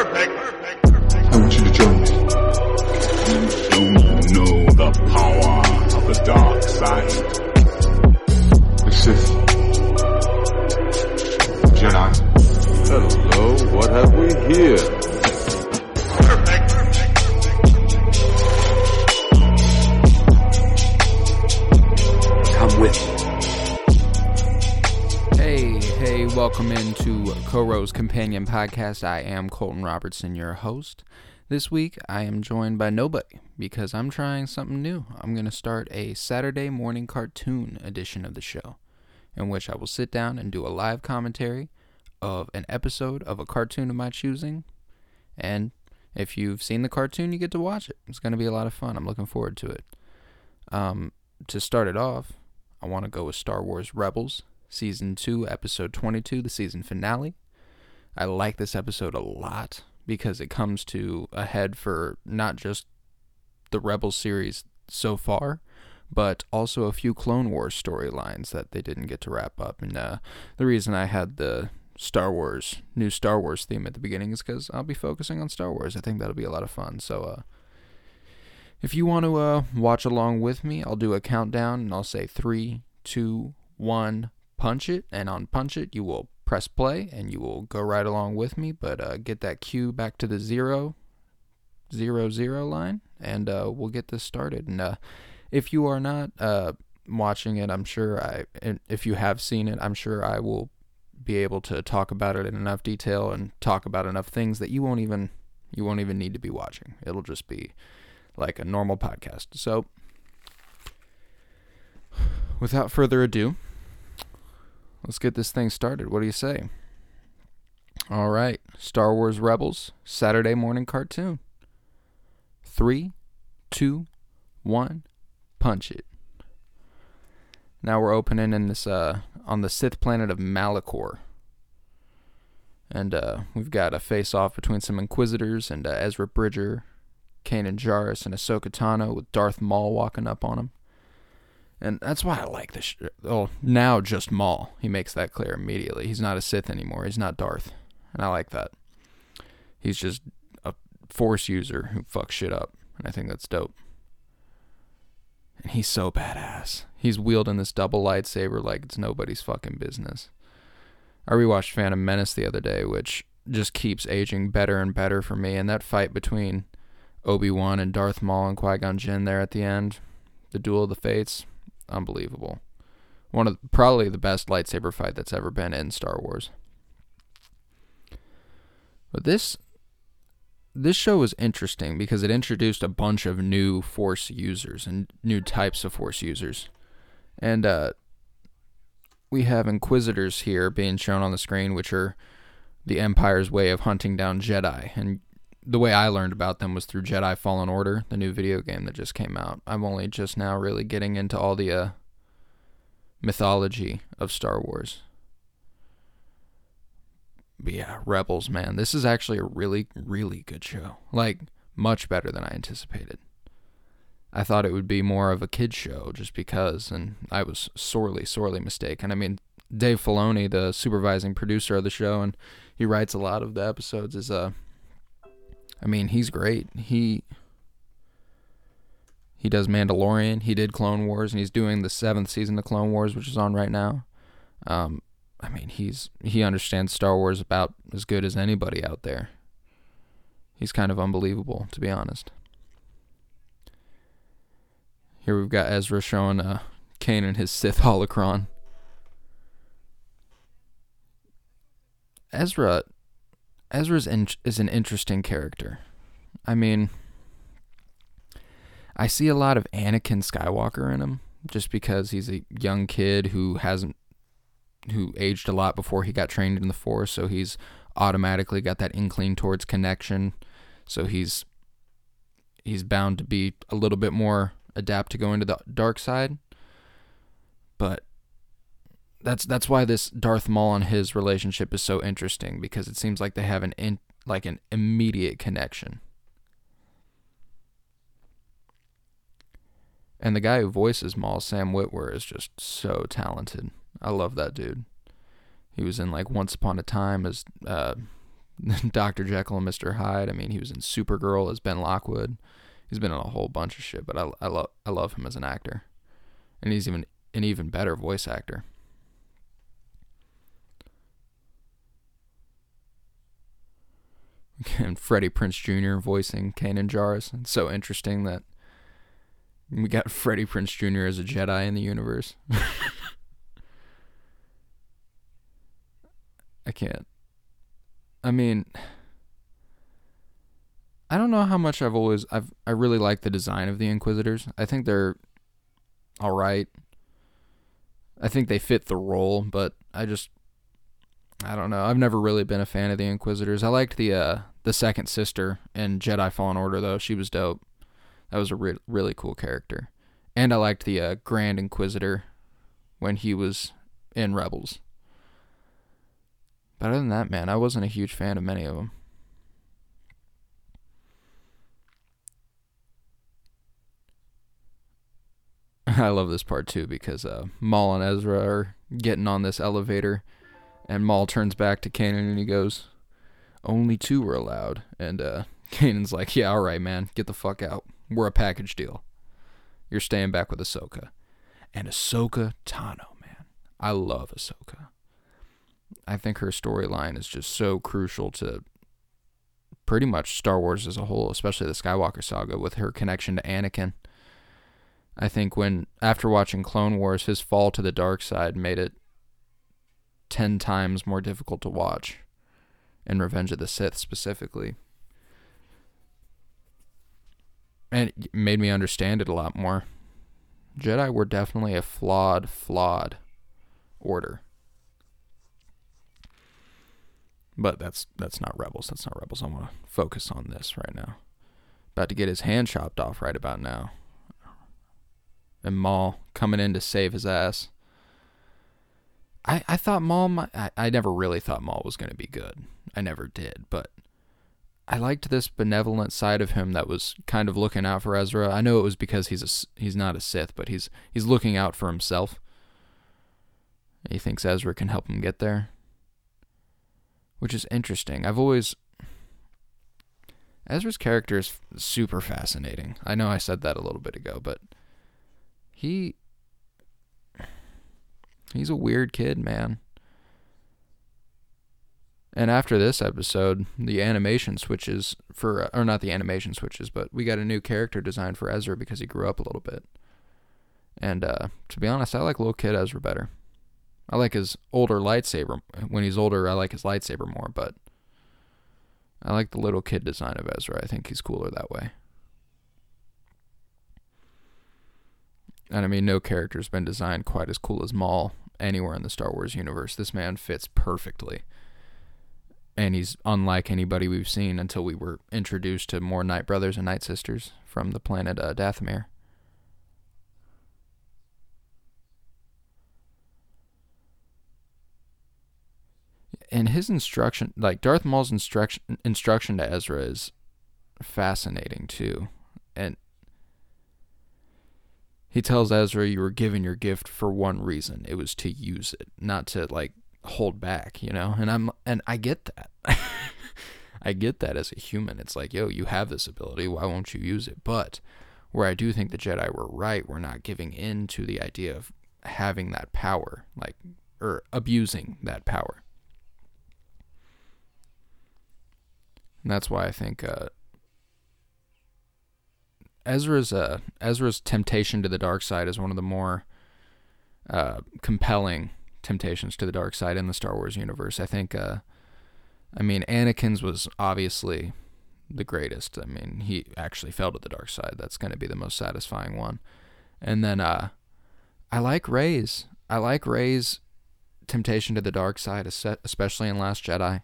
Perfect. I want you to join me. You don't know the power of the dark side. The Sith. Jedi. Hello, what have we here? Welcome into Koro's Companion Podcast. I am Colton Robertson, your host. This week, I am joined by nobody because I'm trying something new. I'm going to start a Saturday morning cartoon edition of the show, in which I will sit down and do a live commentary of an episode of a cartoon of my choosing. And if you've seen the cartoon, you get to watch it. It's going to be a lot of fun. I'm looking forward to it. Um, to start it off, I want to go with Star Wars Rebels, Season 2, Episode 22, the season finale. I like this episode a lot because it comes to a head for not just the Rebel series so far, but also a few Clone Wars storylines that they didn't get to wrap up. And uh, the reason I had the Star Wars, new Star Wars theme at the beginning is because I'll be focusing on Star Wars. I think that'll be a lot of fun. So, uh, if you want to uh, watch along with me, I'll do a countdown and I'll say three, two, one, punch it. And on punch it, you will press play and you will go right along with me. But uh, get that cue back to the zero, zero, zero line, and uh, we'll get this started. And uh, if you are not uh, watching it, I'm sure I, if you have seen it, I'm sure I will be able to talk about it in enough detail and talk about enough things that you won't even you won't even need to be watching. It'll just be like a normal podcast. So, without further ado, let's get this thing started. What do you say? All right, Star Wars Rebels Saturday morning cartoon. Three, two, one, punch it. Now we're opening in this uh on the Sith planet of Malachor. And uh, we've got a face off between some Inquisitors and uh, Ezra Bridger, Kanan Jarrus, and Ahsoka Tano with Darth Maul walking up on him. And that's why I like this. Sh- oh, now just Maul. He makes that clear immediately. He's not a Sith anymore. He's not Darth. And I like that. He's just a Force user who fucks shit up. And I think that's dope. And he's so badass. He's wielding this double lightsaber like it's nobody's fucking business. I rewatched Phantom Menace the other day, which just keeps aging better and better for me. And that fight between Obi Wan and Darth Maul and Qui Gon Jinn there at the end, the duel of the fates, unbelievable. One of probably the best lightsaber fight that's ever been in Star Wars. But this this show was interesting because it introduced a bunch of new Force users and new types of Force users. And uh, we have Inquisitors here being shown on the screen, which are the Empire's way of hunting down Jedi. And the way I learned about them was through Jedi Fallen Order, the new video game that just came out. I'm only just now really getting into all the uh, mythology of Star Wars. But yeah, Rebels, man. This is actually a really, really good show. Like, much better than I anticipated. I thought it would be more of a kid show just because, and I was sorely, sorely mistaken. I mean, Dave Filoni, the supervising producer of the show, and he writes a lot of the episodes, is uh I mean, he's great. He he does Mandalorian, he did Clone Wars, and he's doing the seventh season of Clone Wars, which is on right now. Um, I mean, he's he understands Star Wars about as good as anybody out there. He's kind of unbelievable, to be honest. Here we've got Ezra showing uh, Kanan his Sith holocron. Ezra, Ezra's in, is an interesting character. I mean, I see a lot of Anakin Skywalker in him, just because he's a young kid who hasn't, who aged a lot before he got trained in the Force, so he's automatically got that inkling towards connection. So he's he's bound to be a little bit more adapt to go into the dark side. But that's that's why this Darth Maul and his relationship is so interesting because it seems like they have an in, like an immediate connection. And the guy who voices Maul, Sam Witwer, is just so talented. I love that dude. He was in like Once Upon a Time as uh, Dr. Jekyll and Mr. Hyde. I mean, he was in Supergirl as Ben Lockwood. He's been in a whole bunch of shit, but I, I love I love him as an actor, and he's even an even better voice actor. And Freddie Prinze Jr. voicing Kanan Jarrus. It's so interesting that we got Freddie Prinze Jr. as a Jedi in the universe. I can't. I mean, I don't know how much I've always I've I really like the design of the Inquisitors. I think they're all right. I think they fit the role, but I just I don't know. I've never really been a fan of the Inquisitors. I liked the uh the second sister in Jedi Fallen Order though. She was dope. That was a re- really cool character. And I liked the uh, Grand Inquisitor when he was in Rebels. But other than that, man, I wasn't a huge fan of many of them. I love this part too because uh, Maul and Ezra are getting on this elevator, and Maul turns back to Kanan and he goes, "Only two were allowed." And uh, Kanan's like, "Yeah, all right, man, get the fuck out. We're a package deal. You're staying back with Ahsoka." And Ahsoka Tano, man, I love Ahsoka. I think her storyline is just so crucial to pretty much Star Wars as a whole, especially the Skywalker saga with her connection to Anakin. I think when after watching Clone Wars, his fall to the dark side made it 10 times more difficult to watch in Revenge of the Sith specifically. And it made me understand it a lot more. Jedi were definitely a flawed, flawed order. But that's that's not rebels. That's not rebels. I want to focus on this right now. About to get his hand chopped off right about now. And Maul coming in to save his ass. I I thought Maul. Might, I I never really thought Maul was going to be good. I never did. But I liked this benevolent side of him that was kind of looking out for Ezra. I know it was because he's a he's not a Sith, but he's he's looking out for himself. He thinks Ezra can help him get there which is interesting. I've always Ezra's character is super fascinating. I know I said that a little bit ago, but he he's a weird kid, man. And after this episode, the animation switches for or not the animation switches, but we got a new character design for Ezra because he grew up a little bit. And uh, to be honest, I like little kid Ezra better. I like his older lightsaber. When he's older, I like his lightsaber more, but I like the little kid design of Ezra. I think he's cooler that way. And I mean, no character's been designed quite as cool as Maul anywhere in the Star Wars universe. This man fits perfectly. And he's unlike anybody we've seen until we were introduced to more Night Brothers and Night Sisters from the planet uh, Dathomir. and his instruction, like Darth Maul's instruction instruction to Ezra is fascinating too, and he tells Ezra, "You were given your gift for one reason. It was to use it, not to like hold back." You know, and I'm and I get that. I get that as a human. It's like, yo, you have this ability. Why won't you use it? But where I do think the Jedi were right, we're not giving in to the idea of having that power, like or abusing that power. And that's why I think uh, Ezra's uh, Ezra's temptation to the dark side is one of the more uh, compelling temptations to the dark side in the Star Wars universe. I think, uh, I mean, Anakin's was obviously the greatest. I mean, he actually fell to the dark side. That's going to be the most satisfying one. And then uh, I like Rey's. I like Rey's temptation to the dark side, especially in Last Jedi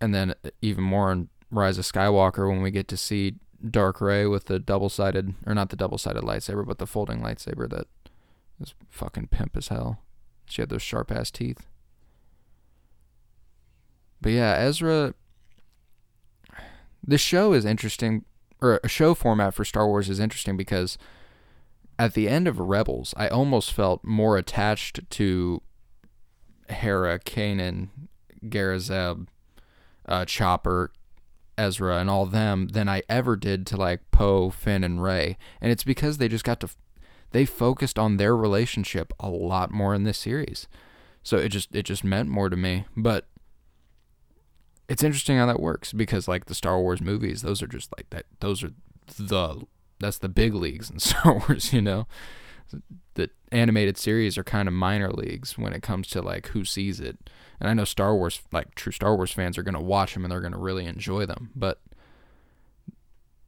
and then even more in Rise of Skywalker when we get to see Dark Rey with the double sided, or not the double sided lightsaber, but the folding lightsaber that is fucking pimp as hell. She had those sharp ass teeth. But yeah, Ezra. this show is interesting, or a show format for Star Wars is interesting because at the end of Rebels, I almost felt more attached to Hera, Kanan, Garazeb, uh, Chopper, Ezra, and all them than I ever did to like Poe, Finn, and Rey. And it's because they just got to, they focused on their relationship a lot more in this series. So it just it just meant more to me. But it's interesting how that works because like the Star Wars movies, those are just like that. Those are the that's the big leagues in Star Wars, you know. The animated series are kind of minor leagues when it comes to like who sees it. And I know Star Wars, like true Star Wars fans, are going to watch them and they're going to really enjoy them. But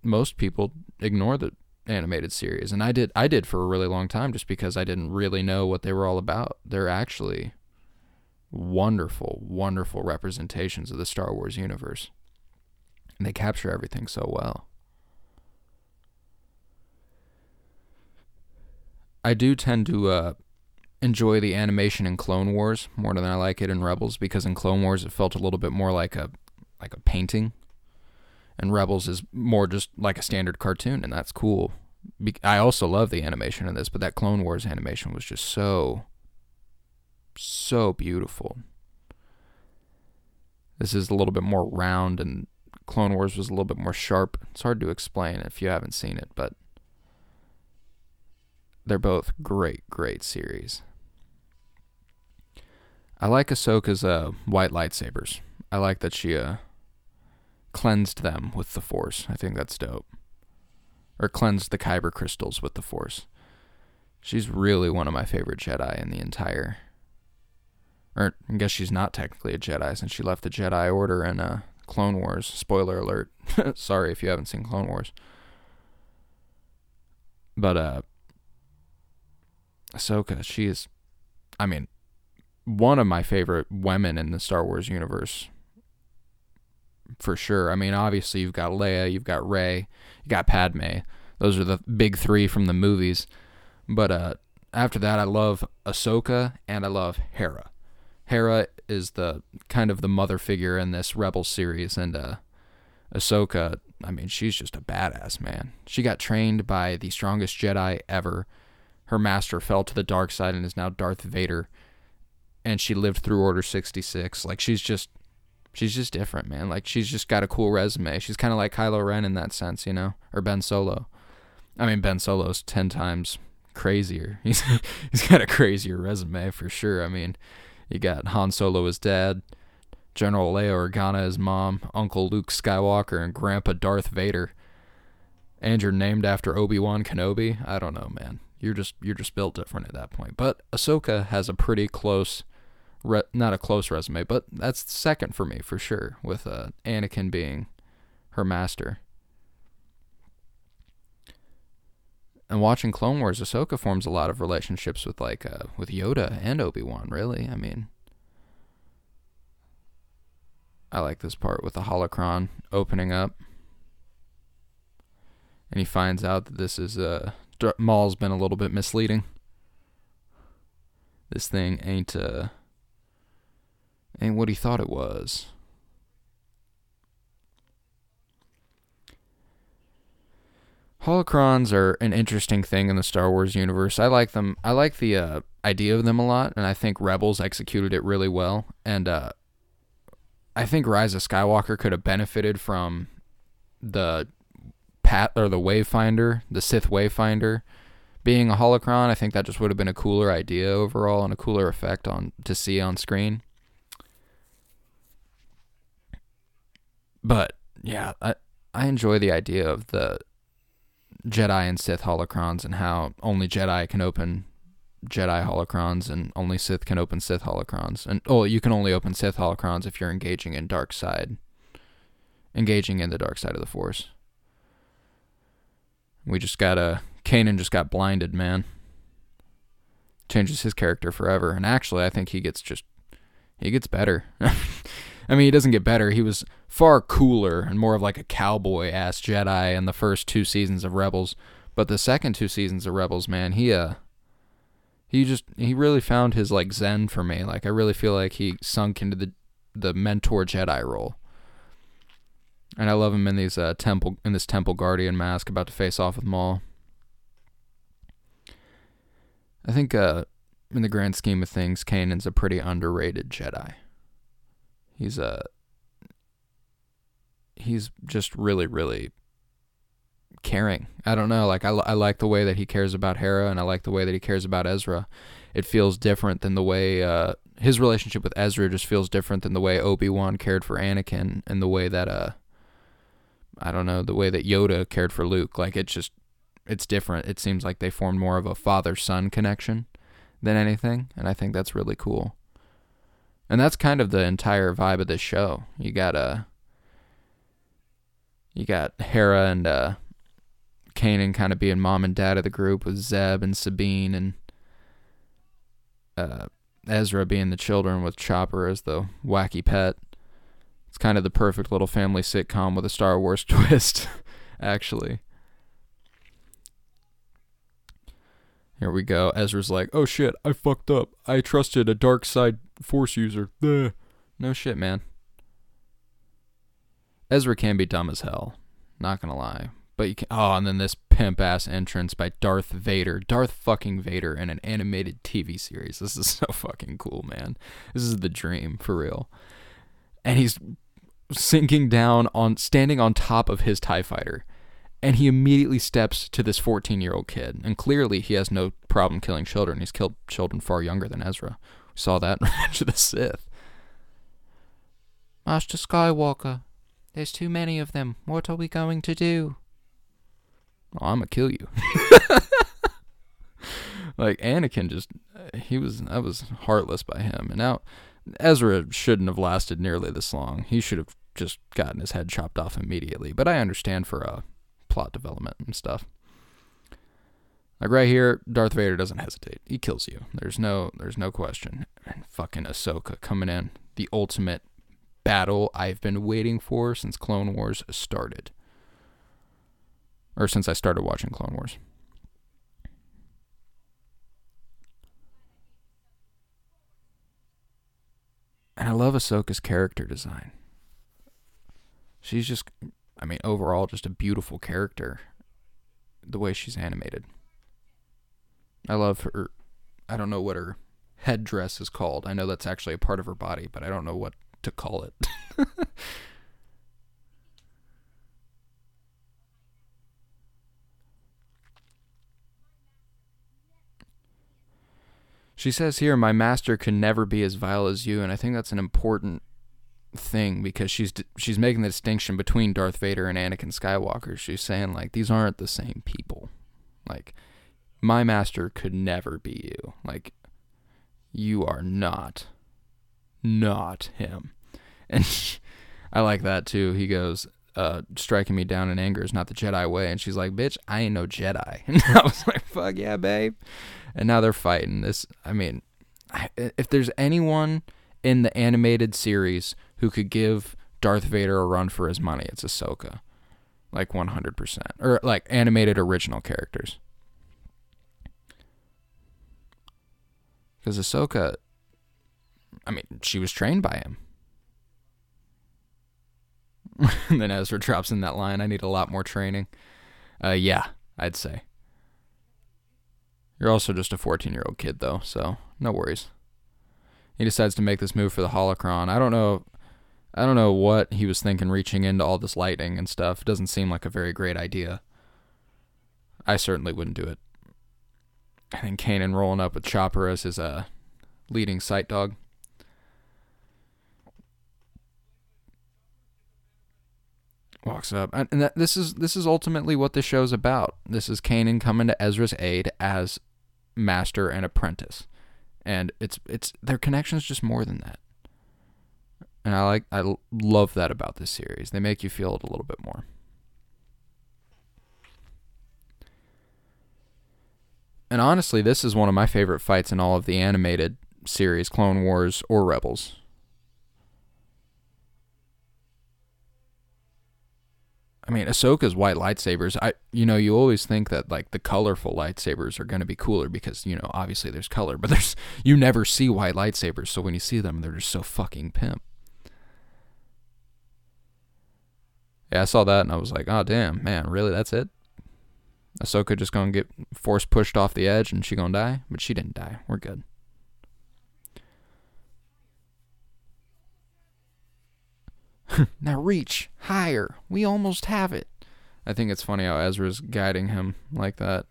most people ignore the animated series, and I did. I did for a really long time, just because I didn't really know what they were all about. They're actually wonderful, wonderful representations of the Star Wars universe, and they capture everything so well. I do tend to uh, enjoy the animation in Clone Wars more than I like it in Rebels because in Clone Wars it felt a little bit more like a like a painting, and Rebels is more just like a standard cartoon, and that's cool. Be- I also love the animation in this, but that Clone Wars animation was just so so beautiful. This is a little bit more round, and Clone Wars was a little bit more sharp. It's hard to explain if you haven't seen it, but they're both great, great series. I like Ahsoka's uh, white lightsabers. I like that she uh, cleansed them with the Force. I think that's dope. Or cleansed the Kyber crystals with the Force. She's really one of my favorite Jedi in the entire. Or I guess she's not technically a Jedi since she left the Jedi Order in uh, Clone Wars. Spoiler alert. Sorry if you haven't seen Clone Wars. But uh, Ahsoka, she is, I mean, one of my favorite women in the Star Wars universe. For sure. I mean, obviously you've got Leia, you've got Rey, you got Padme. Those are the big three from the movies. But uh, after that, I love Ahsoka and I love Hera. Hera is the kind of the mother figure in this Rebel series, and uh, Ahsoka, I mean, she's just a badass man. She got trained by the strongest Jedi ever her master fell to the dark side and is now Darth Vader. And she lived through Order 66. Like she's just she's just different, man. Like she's just got a cool resume. She's kind of like Kylo Ren in that sense, you know, or Ben Solo. I mean, Ben Solo's 10 times crazier. He's he's got a crazier resume for sure. I mean, you got Han Solo as dad, General Leia Organa as mom, Uncle Luke Skywalker and Grandpa Darth Vader. And you're named after Obi-Wan Kenobi? I don't know, man you're just you're just built different at that point. But Ahsoka has a pretty close, re- not a close resume, but that's second for me for sure. With uh, Anakin being her master. And watching Clone Wars, Ahsoka forms a lot of relationships with like uh, with Yoda and Obi Wan. Really, I mean, I like this part with the holocron opening up, and he finds out that this is uh Maul's been a little bit misleading. This thing ain't uh ain't what he thought it was. Holocrons are an interesting thing in the Star Wars universe. I like them. I like the uh, idea of them a lot, and I think Rebels executed it really well. And uh, I think Rise of Skywalker could have benefited from the pat or the Wayfinder, the Sith Wayfinder, being a holocron. I think that just would have been a cooler idea overall and a cooler effect on to see on screen. But yeah, I I enjoy the idea of the Jedi and Sith holocrons and how only Jedi can open Jedi holocrons and only Sith can open Sith holocrons. And oh, you can only open Sith holocrons if you're engaging in dark side, engaging in the dark side of the Force. We just got a Kanan just got blinded, man. Changes his character forever. And actually, I think he gets just he gets better. I mean, he doesn't get better. He was far cooler and more of like a cowboy ass Jedi in the first two seasons of Rebels, but the second two seasons of Rebels, man, he uh he just he really found his like zen for me. Like I really feel like he sunk into the the mentor Jedi role and I love him in these uh, temple in this temple guardian mask about to face off with Maul. I think uh, in the grand scheme of things, Kanan's a pretty underrated Jedi. He's a he's just really really caring. I don't know, like I, I like the way that he cares about Hera and I like the way that he cares about Ezra. It feels different than the way uh, his relationship with Ezra just feels different than the way Obi-Wan cared for Anakin and the way that uh I don't know, the way that Yoda cared for Luke. Like it's just it's different. It seems like they formed more of a father-son connection than anything, and I think that's really cool. And that's kind of the entire vibe of this show. You got uh you got Hera and uh Kanan kind of being mom and dad of the group with Zeb and Sabine and uh, Ezra being the children with Chopper as the wacky pet. It's kind of the perfect little family sitcom with a Star Wars twist, actually. Here we go. Ezra's like, "Oh shit, I fucked up. I trusted a dark side force user." Ugh. No shit, man. Ezra can be dumb as hell. Not gonna lie. But you can oh, and then this pimp ass entrance by Darth Vader, Darth fucking Vader in an animated TV series. This is so fucking cool, man. This is the dream for real. And he's sinking down on standing on top of his TIE fighter. And he immediately steps to this 14 year old kid. And clearly, he has no problem killing children. He's killed children far younger than Ezra. We saw that in Revenge of the Sith. Master Skywalker, there's too many of them. What are we going to do? oh, I'm gonna kill you. like Anakin just he was I was heartless by him. And now Ezra shouldn't have lasted nearly this long. He should have just gotten his head chopped off immediately. But I understand for uh, plot development and stuff. Like right here, Darth Vader doesn't hesitate. He kills you. There's no there's no question. And fucking Ahsoka coming in. The ultimate battle I've been waiting for since Clone Wars started or since I started watching Clone Wars. And I love Ahsoka's character design. She's just, I mean, overall, just a beautiful character. The way she's animated. I love her. I don't know what her headdress is called. I know that's actually a part of her body, but I don't know what to call it. She says here, "My master could never be as vile as you," and I think that's an important thing because she's she's making the distinction between Darth Vader and Anakin Skywalker. She's saying like these aren't the same people. Like my master could never be you. Like you are not not him. And I like that too. He goes, uh, striking me down in anger is not the Jedi way. And she's like, bitch, I ain't no Jedi. And I was like, fuck yeah, babe and now they're fighting. This, I mean, if there's anyone in the animated series who could give Darth Vader a run for his money, it's Ahsoka, like 100%, or like animated original characters. Because Ahsoka, I mean, she was trained by him. and then Ezra drops in that line, I need a lot more training. Uh, yeah, I'd say. You're also just a 14 year old kid, though, so no worries. He decides to make this move for the holocron. I don't know. I don't know what he was thinking reaching into all this lightning and stuff. Doesn't seem like a very great idea. I certainly wouldn't do it. And then Kanan rolling up with Chopper as his uh, leading sight dog. walks up and that, this is this is ultimately what this show's about this is Kanan coming to Ezra's aid as master and apprentice. And it's it's their connection's just more than that. And i like i love that about this series. They make you feel it a little bit more. And honestly this is one of my favorite fights in all of the animated series clone wars or rebels I mean, Ahsoka's white lightsabers. I, you know, you always think that like the colorful lightsabers are going to be cooler because you know, obviously there's color, but there's you never see white lightsabers. So when you see them, they're just so fucking pimp. Yeah, I saw that and I was like, oh damn, man, really? That's it? Ahsoka just gonna get force pushed off the edge and she gonna die, but she didn't die. We're good. now reach higher. We almost have it. I think it's funny how Ezra's guiding him like that.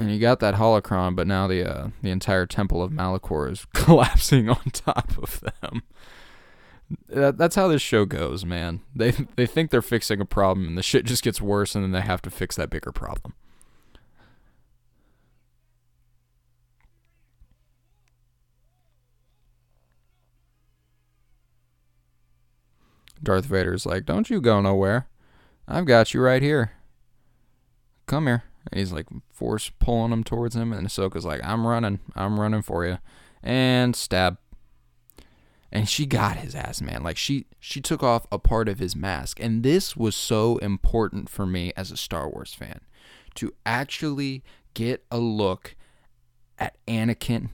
And you got that holocron, but now the uh, the entire temple of Malachor is collapsing on top of them. That, that's how this show goes, man. They they think they're fixing a problem, and the shit just gets worse, and then they have to fix that bigger problem. Darth Vader's like, "Don't you go nowhere. I've got you right here. Come here." And he's like force pulling him towards him, and Ahsoka's like, "I'm running. I'm running for you," and stab. And she got his ass, man. Like she she took off a part of his mask, and this was so important for me as a Star Wars fan to actually get a look at Anakin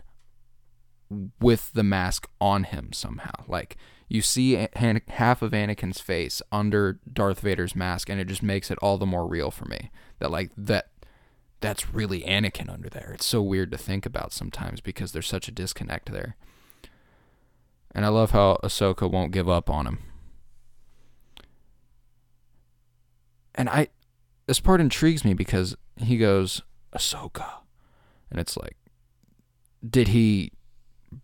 with the mask on him somehow. Like you see half of Anakin's face under Darth Vader's mask, and it just makes it all the more real for me. That like that that's really Anakin under there. It's so weird to think about sometimes because there's such a disconnect there. And I love how Ahsoka won't give up on him. And I this part intrigues me because he goes, Ahsoka. And it's like, did he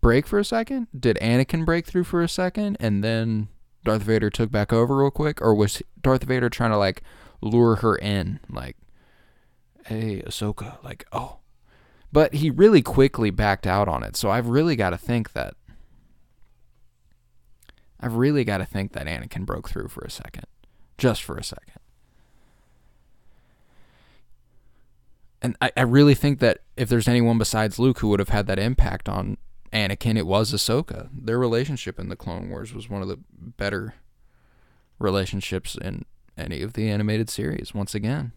break for a second? Did Anakin break through for a second and then Darth Vader took back over real quick? Or was Darth Vader trying to like lure her in? Like, hey, Ahsoka, like, oh. But he really quickly backed out on it. So I've really got to think that. I've really got to think that Anakin broke through for a second. Just for a second. And I, I really think that if there's anyone besides Luke who would have had that impact on Anakin, it was Ahsoka. Their relationship in the Clone Wars was one of the better relationships in any of the animated series, once again.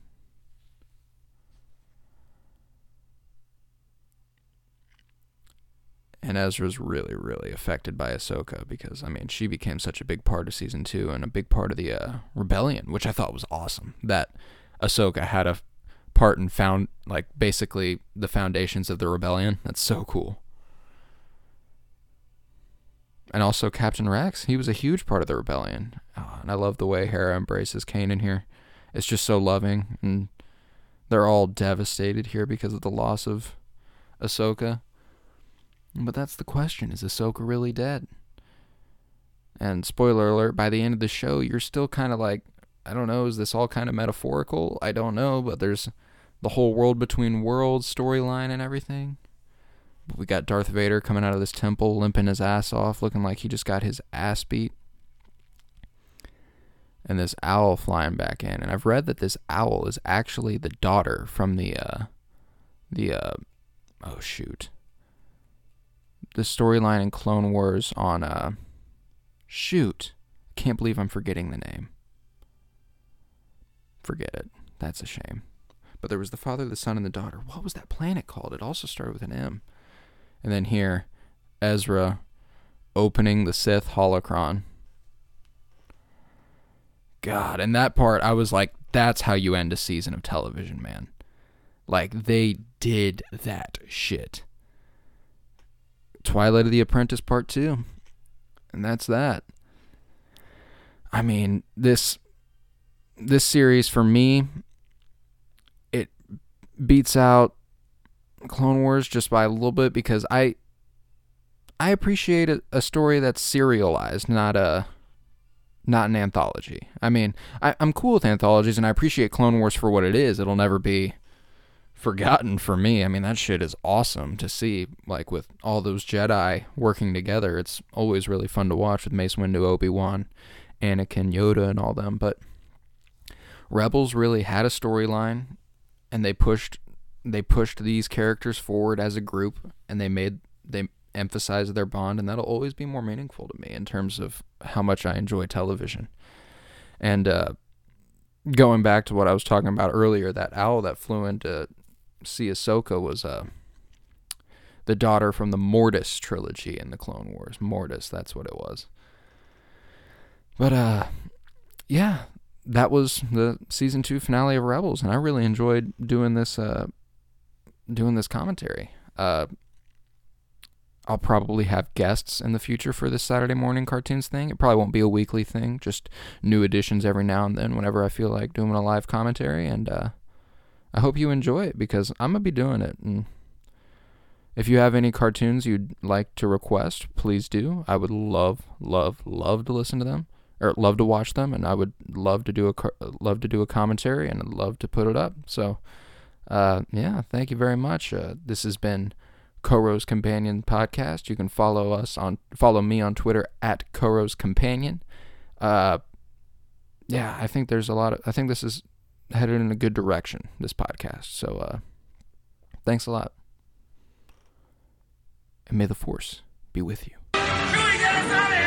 And Ezra's really, really affected by Ahsoka because, I mean, she became such a big part of season two and a big part of the uh, rebellion, which I thought was awesome. That Ahsoka had a part in found, like, basically the foundations of the rebellion. That's so cool and also Captain Rex. He was a huge part of the rebellion, oh, and I love the way Hera embraces Kanan here. It's just so loving, and they're all devastated here because of the loss of Ahsoka. But that's the question: Is Ahsoka really dead? And spoiler alert: by the end of the show, you're still kind of like, I don't know. Is this all kind of metaphorical? I don't know, but there's the whole world between worlds storyline and everything. We got Darth Vader coming out of this temple, limping his ass off, looking like he just got his ass beat. And this owl flying back in. And I've read that this owl is actually the daughter from the, uh, the, uh, oh shoot. The storyline in Clone Wars on, uh, shoot. Can't believe I'm forgetting the name. Forget it. That's a shame. But there was the father, the son, and the daughter. What was that planet called? It also started with an M. And then here, Ezra opening the Sith holocron. God, and that part, I was like, that's how you end a season of television, man. Like, they did that shit. Twilight of the Apprentice Part 2. And that's that. I mean, this this series for me it beats out Clone Wars just by a little bit because I I appreciate a, a story that's serialized, not a not an anthology. I mean, I, I'm cool with anthologies and I appreciate Clone Wars for what it is. It'll never be forgotten for me. I mean, that shit is awesome to see. Like with all those Jedi working together, it's always really fun to watch with Mace Windu, Obi Wan, Anakin, Yoda, and all them. But Rebels really had a storyline, and they pushed they pushed these characters forward as a group and they made they emphasized their bond and that'll always be more meaningful to me in terms of how much I enjoy television. And uh, going back to what I was talking about earlier, that owl that flew into see Ahsoka was uh, the daughter from the Mortis trilogy in the Clone Wars. Mortis, that's what it was. But uh, yeah, that was the season two finale of Rebels, and I really enjoyed doing this uh, doing this commentary. Uh, I'll probably have guests in the future for this Saturday morning cartoons thing. It probably won't be a weekly thing, just new additions every now and then whenever I feel like doing a live commentary. And uh, I hope you enjoy it because I'm going to be doing it. And if you have any cartoons you'd like to request, please do. I would love, love, love to listen to them or love to watch them. And I would love to do a, love to do a commentary and love to put it up. So, uh, yeah, thank you very much. Uh, this has been Koro's Companion podcast. You can follow us on follow me on Twitter at Koro's Companion. Uh, yeah, I think there's a lot of I think this is headed in a good direction. This podcast. So uh, thanks a lot, and may the force be with you. You